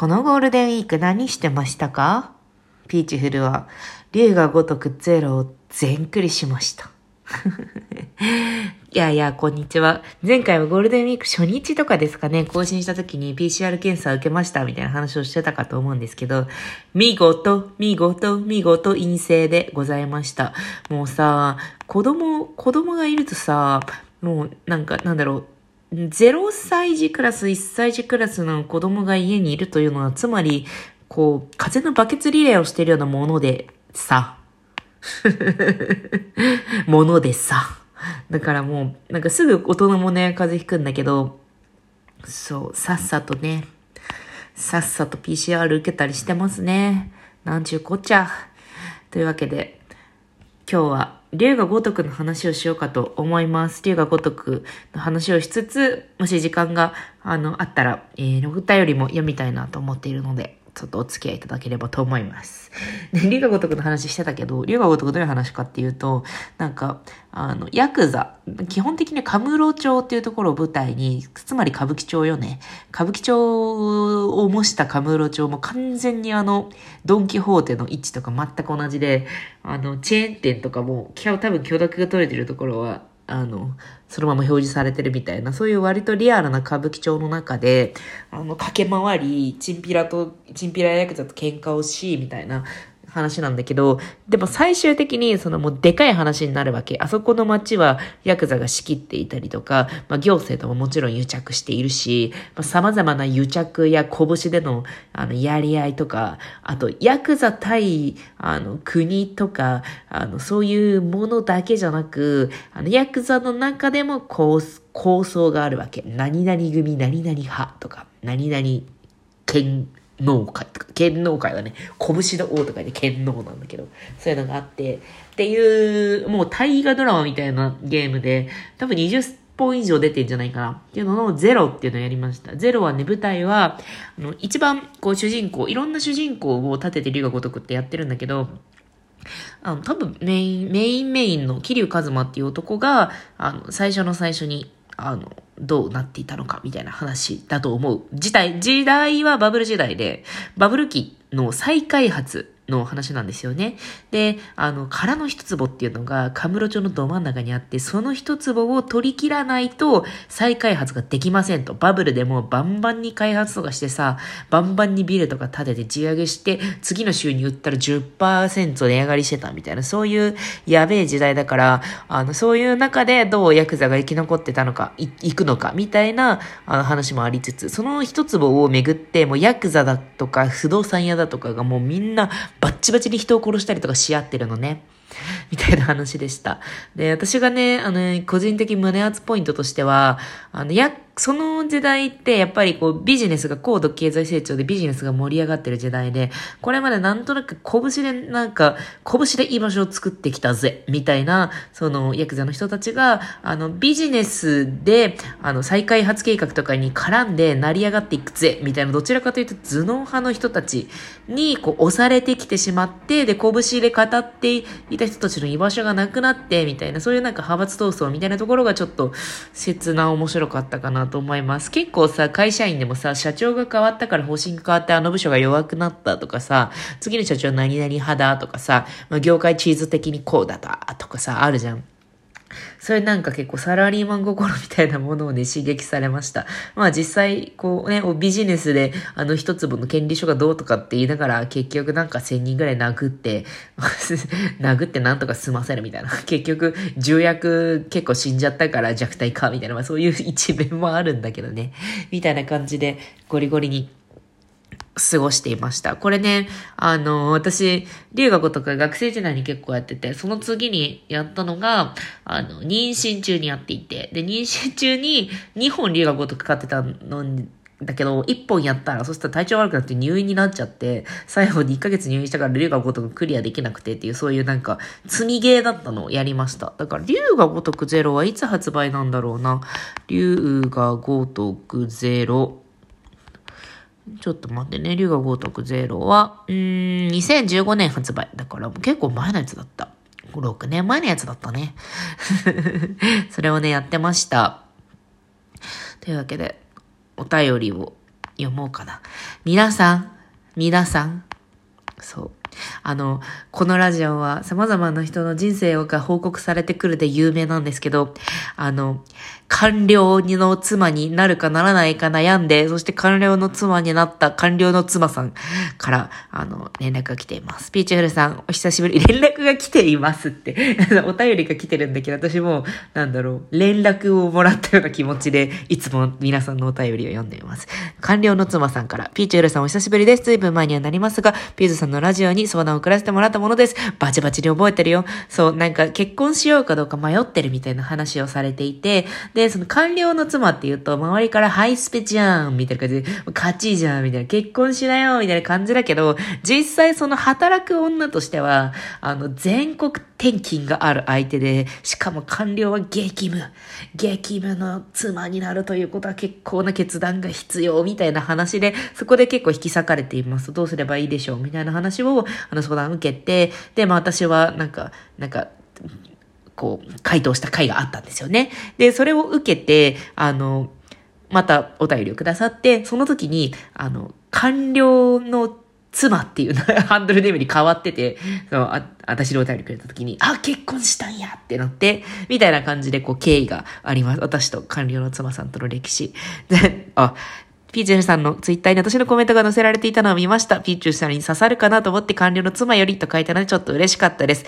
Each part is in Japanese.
このゴールデンウィーク何してましたか？ピーチフルは、竜が如くゼロを全クリしました。いやいや、こんにちは。前回はゴールデンウィーク初日とかですかね、更新した時に PCR 検査を受けましたみたいな話をしてたかと思うんですけど、見事、見事、見事陰性でございました。もうさ、子供、子供がいるとさ、もうなんかなんだろう、0歳児クラス、1歳児クラスの子供が家にいるというのは、つまり、こう、風のバケツリレーをしているようなものでさ。ものでさ。だからもう、なんかすぐ大人もね、風邪ひくんだけど、そう、さっさとね、さっさと PCR 受けたりしてますね。なんちゅうこっちゃ。というわけで、今日は龍が如くの話をしようかと思います。龍が如くの話をしつつ、もし時間が、あの、あったら、えー、お便りも読みたいなと思っているので、ちょっとお付き合いいただければと思います。で、龍が如くの話してたけど、龍が如くどういう話かっていうと、なんか、あの、ヤクザ、基本的にカムロ町っていうところを舞台に、つまり歌舞伎町よね。歌舞伎町を模したカムロ町も完全にあの、ドンキホーテの位置とか全く同じで、あの、チェーン店とかも、多分許諾が取れてるところは、あの、そのまま表示されてるみたいな、そういう割とリアルな歌舞伎町の中で、あの、駆け回り、チンピラと、チンピラヤクザと喧嘩をし、みたいな、話なんだけど、でも最終的にそのもうでかい話になるわけ。あそこの街はヤクザが仕切っていたりとか、まあ行政とももちろん癒着しているし、まあ、様々な癒着や拳でのあのやり合いとか、あとヤクザ対あの国とか、あのそういうものだけじゃなく、あのヤクザの中でも構構想があるわけ。何々組、何々派とか、何々県能会とか、剣能会はね、拳の王とかで剣能なんだけど、そういうのがあって、っていう、もう大河ドラマみたいなゲームで、多分20本以上出てんじゃないかな。っていうののゼロっていうのをやりました。ゼロはね、舞台は、あの、一番、こう主人公、いろんな主人公を立てて龍が如くってやってるんだけど、あの、多分メイン、メインメインの桐生一馬っていう男が、あの、最初の最初に、あの、どうなっていたのかみたいな話だと思う。時代、時代はバブル時代で、バブル期の再開発の話なんですよね。で、あの、空の一坪っていうのが、カムロ町のど真ん中にあって、その一坪を取り切らないと再開発ができませんと。バブルでもうバンバンに開発とかしてさ、バンバンにビルとか建てて地上げして、次の週に売ったら10%値上がりしてたみたいな、そういうやべえ時代だから、あの、そういう中でどうヤクザが生き残ってたのか、行くのか、みたいなあの話もありつつ、その一坪をめぐって、もうヤクザだとか不動産屋だとかがもうみんなバッチバチに人を殺したりとかし合ってるのね。みたいな話でした。で、私がね、あの、個人的胸圧ポイントとしては、あの、や、その時代ってやっぱりこうビジネスが高度経済成長でビジネスが盛り上がってる時代で、これまでなんとなく拳でなんか、拳で居場所を作ってきたぜ、みたいな、そのヤクザの人たちが、あのビジネスで、あの再開発計画とかに絡んで成り上がっていくぜ、みたいな、どちらかというと頭脳派の人たちにこう押されてきてしまって、で、拳で語っていた人たちの居場所がなくなって、みたいな、そういうなんか派閥闘争みたいなところがちょっと切な面白かったかなと思います。結構さ、会社員でもさ、社長が変わったから方針変わってあの部署が弱くなったとかさ、次の社長何々派だとかさ、まあ、業界チーズ的にこうだったとかさ、あるじゃん。それなんか結構サラリーマン心みたいなものをね、刺激されました。まあ実際、こうね、ビジネスであの一粒の権利書がどうとかって言いながら、結局なんか千人ぐらい殴って、殴ってなんとか済ませるみたいな。結局、重役結構死んじゃったから弱体化みたいな、まあそういう一面もあるんだけどね。みたいな感じで、ゴリゴリに過ごしていました。これね、あの、私、留学とか学生時代に結構やってて、その次にやったのが、あの、妊娠中にやっていて、で、妊娠中に2本留学とかかってたのに、だけど、1本やったら、そしたら体調悪くなって入院になっちゃって、最後に1ヶ月入院したから、竜が如くクリアできなくてっていう、そういうなんか、積みゲーだったのをやりました。だから、竜が如くゼロはいつ発売なんだろうな。竜が如くゼロ。ちょっと待ってね、龍が如くゼロは、うん、2015年発売。だから結構前のやつだった。5 6年前のやつだったね。それをね、やってました。というわけで、お便りを読もうかな。皆さん、皆さん、そう。あの、このラジオは様々な人の人生が報告されてくるで有名なんですけど、あの、官僚の妻になるかならないか悩んで、そして官僚の妻になった官僚の妻さんから、あの、連絡が来ています。ピーチフルさん、お久しぶり。連絡が来ていますって。お便りが来てるんだけど、私も、なんだろう、連絡をもらったような気持ちで、いつも皆さんのお便りを読んでいます。官僚の妻さんから、ピーチフルさんお久しぶりです。随分前にはなりますが、ピーズさんのラジオに相談を送らせてもらったものです。バチバチに覚えてるよ。そう、なんか結婚しようかどうか迷ってるみたいな話をされていて、で、その官僚の妻って言うと、周りからハイスペじゃんみたいな感じで、勝ちじゃんみたいな、結婚しなよみたいな感じだけど、実際その働く女としては、あの、全国転勤がある相手で、しかも官僚は激務。激務の妻になるということは結構な決断が必要みたいな話で、そこで結構引き裂かれています。どうすればいいでしょうみたいな話を、あの、相談受けて、で、まあ私は、なんか、なんか、こう、回答した回があったんですよね。で、それを受けて、あの、またお便りをくださって、その時に、あの、官僚の妻っていう ハンドルネームに変わってて、そのあ、私のお便りくれた時に、あ、結婚したんやってなって、みたいな感じでこう経緯があります。私と官僚の妻さんとの歴史。で、あ、ピーチューさんのツイッターに私のコメントが載せられていたのを見ました。ピーチューさんに刺さるかなと思って官僚の妻よりと書いたのでちょっと嬉しかったです。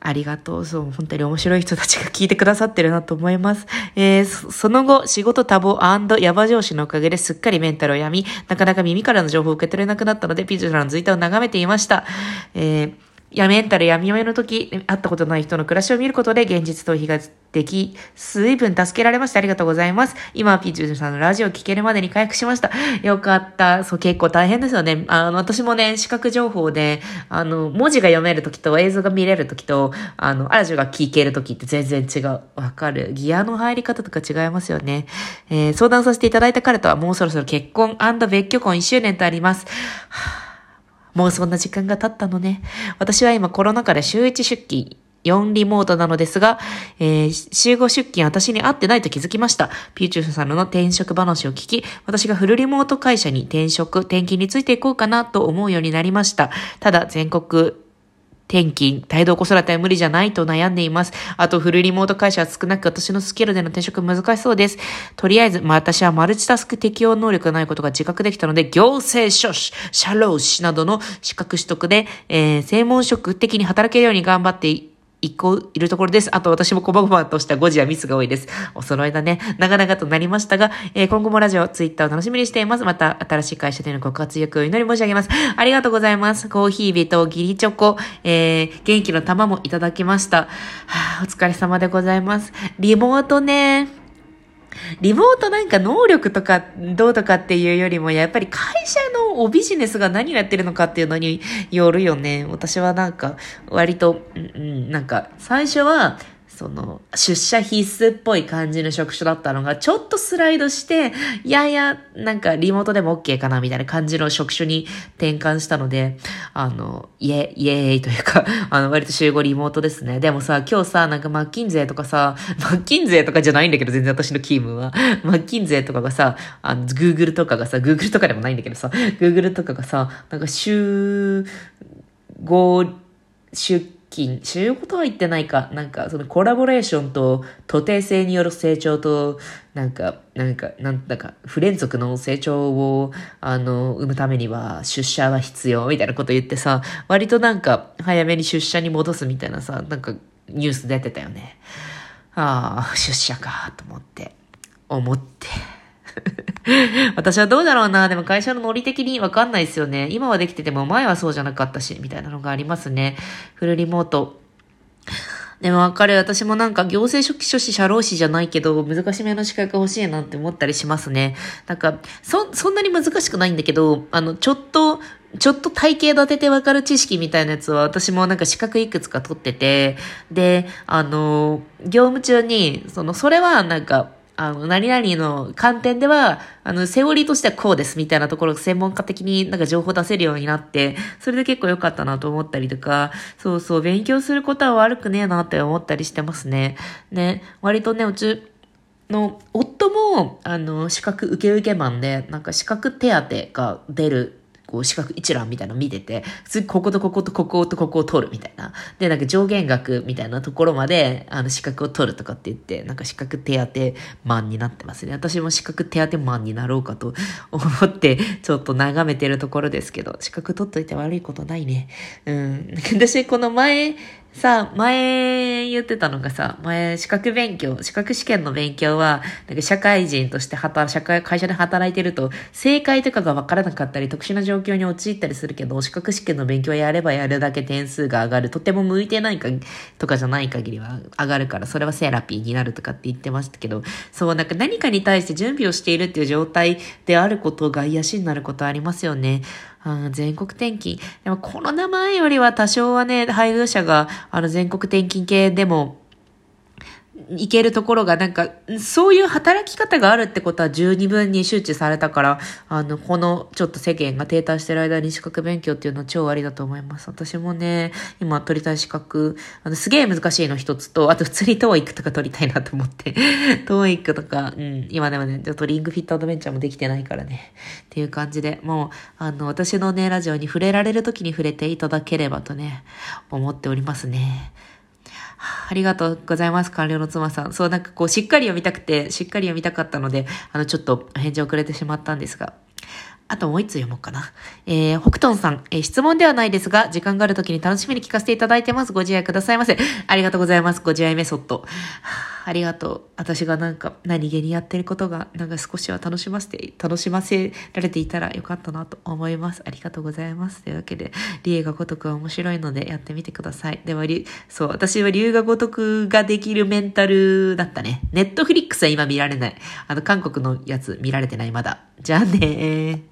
ありがとう。そう、本当に面白い人たちが聞いてくださってるなと思います。えー、その後、仕事多忙ヤバ上司のおかげですっかりメンタルを病み、なかなか耳からの情報を受け取れなくなったので、ピジュラのツイッターを眺めていました。えーやメンタル闇嫁の時、会ったことない人の暮らしを見ることで現実逃避ができ、随分助けられました。ありがとうございます。今ピーチューさんのラジオを聞けるまでに回復しました。よかった。そう、結構大変ですよね。あの、私もね、視覚情報で、あの、文字が読める時と映像が見れる時と、あの、ラジオが聞ける時って全然違う。わかる。ギアの入り方とか違いますよね。えー、相談させていただいた彼とはもうそろそろ結婚別居婚1周年とあります。はもうそんな時間が経ったのね。私は今コロナ禍で週1出勤、4リモートなのですが、えー、週5出勤私に会ってないと気づきました。ピューチューさんの転職話を聞き、私がフルリモート会社に転職、転勤についていこうかなと思うようになりました。ただ、全国転勤、帯同子育ては無理じゃないと悩んでいます。あと、フルリモート会社は少なく私のスキルでの転職難しそうです。とりあえず、まあ、私はマルチタスク適用能力がないことが自覚できたので、行政書士、社労士などの資格取得で、えー、専門職的に働けるように頑張って一個いるところです。あと私もこまごまとした誤字やミスが多いです。お揃いだね。長々となりましたが、えー、今後もラジオ、ツイッターを楽しみにしています。また、新しい会社でのご活躍を祈り申し上げます。ありがとうございます。コーヒービとギリチョコ、えー、元気の玉もいただきました。はあ、お疲れ様でございます。リモートね。リモートなんか能力とかどうとかっていうよりも、やっぱり会社のビジネスが何やってるのかっていうのによるよね。私はなんか、割と、うん、なんか、最初は、その、出社必須っぽい感じの職種だったのが、ちょっとスライドして、いやいや、なんかリモートでも OK かなみたいな感じの職種に転換したので、あの、イエ、イエーイというか、あの、割と集合リモートですね。でもさ、今日さ、なんかマッキンゼーとかさ、マッキンゼーとかじゃないんだけど、全然私の勤務は。マッキンゼーとかがさ、あの、Google とかがさ、Google とかでもないんだけどさ、Google とかがさ、なんか週5、出勤、週5とは言ってないか、なんかそのコラボレーションと徒弟性による成長と、なんか、なんか、なんだか、不連続の成長を、あの、生むためには出社は必要みたいなこと言ってさ、割となんか、早めに出社に戻すみたいなさ、なんか、ニュース出てたよね。ああ、出社か、と思って、思って。私はどうだろうな？でも会社のノリ的にわかんないですよね。今はできてても前はそうじゃなかったし、みたいなのがありますね。フルリモート。でもわかる。私もなんか行政書記書士社労士じゃないけど、難しめの資格欲しいなって思ったりしますね。なんか、そ、そんなに難しくないんだけど、あの、ちょっと、ちょっと体系立ててわかる知識みたいなやつは私もなんか資格いくつか取ってて、で、あの、業務中に、その、それはなんか、あの、何々の観点では、あの、セオリーとしてはこうですみたいなところが専門家的になんか情報出せるようになって、それで結構良かったなと思ったりとか、そうそう、勉強することは悪くねえなって思ったりしてますね。ね、割とね、うち、の夫も、あの、資格受け受けマンで、なんか資格手当が出るこう、四角一覧みたいなの見てて、普通こことこことこことここを取るみたいな。で、なんか上限額みたいなところまで、あの、資格を取るとかって言って、なんか資格手当マンになってますね。私も資格手当マンになろうかと思って、ちょっと眺めてるところですけど、資格取っといて悪いことないね。うん。私、この前、さ、前言ってたのがさ、前資格勉強、資格試験の勉強は、なんか社会人として働、社会、会社で働いてると、正解とかが分からなかったり、特殊な状況に陥ったりするけど、資格試験の勉強やればやるだけ点数が上がる。とても向いてないか、とかじゃない限りは上がるから、それはセラピーになるとかって言ってましたけど、そう、なんか何かに対して準備をしているっていう状態であることが癒しになることありますよね。全国転勤。でもコロナ前よりは多少はね、配偶者があの全国転勤系でもいけるところがなんか、そういう働き方があるってことは十二分に周知されたから、あの、このちょっと世間が停滞してる間に資格勉強っていうのは超ありだと思います。私もね、今取りたい資格、あの、すげえ難しいの一つと、あと普通に TOEIC とか取りたいなと思って、TOEIC とか、うん、今でもね、ちょっとリングフィットアドベンチャーもできてないからね、っていう感じで、もう、あの、私のね、ラジオに触れられる時に触れていただければとね、思っておりますね。ありがとうございます、官僚の妻さん。そう、なんかこう、しっかり読みたくて、しっかり読みたかったので、あの、ちょっと返事遅れてしまったんですが。あともう一つ読もうかな。えー、北斗さん、えー、質問ではないですが、時間がある時に楽しみに聞かせていただいてます。ご自愛くださいませ。ありがとうございます。ご自愛メソッド。ありがとう。私がなんか何気にやってることがなんか少しは楽しませて、楽しませられていたらよかったなと思います。ありがとうございます。というわけで、理恵が如くは面白いのでやってみてください。では、そう、私は理由が如くができるメンタルだったね。ネットフリックスは今見られない。あの、韓国のやつ見られてないまだ。じゃあねー。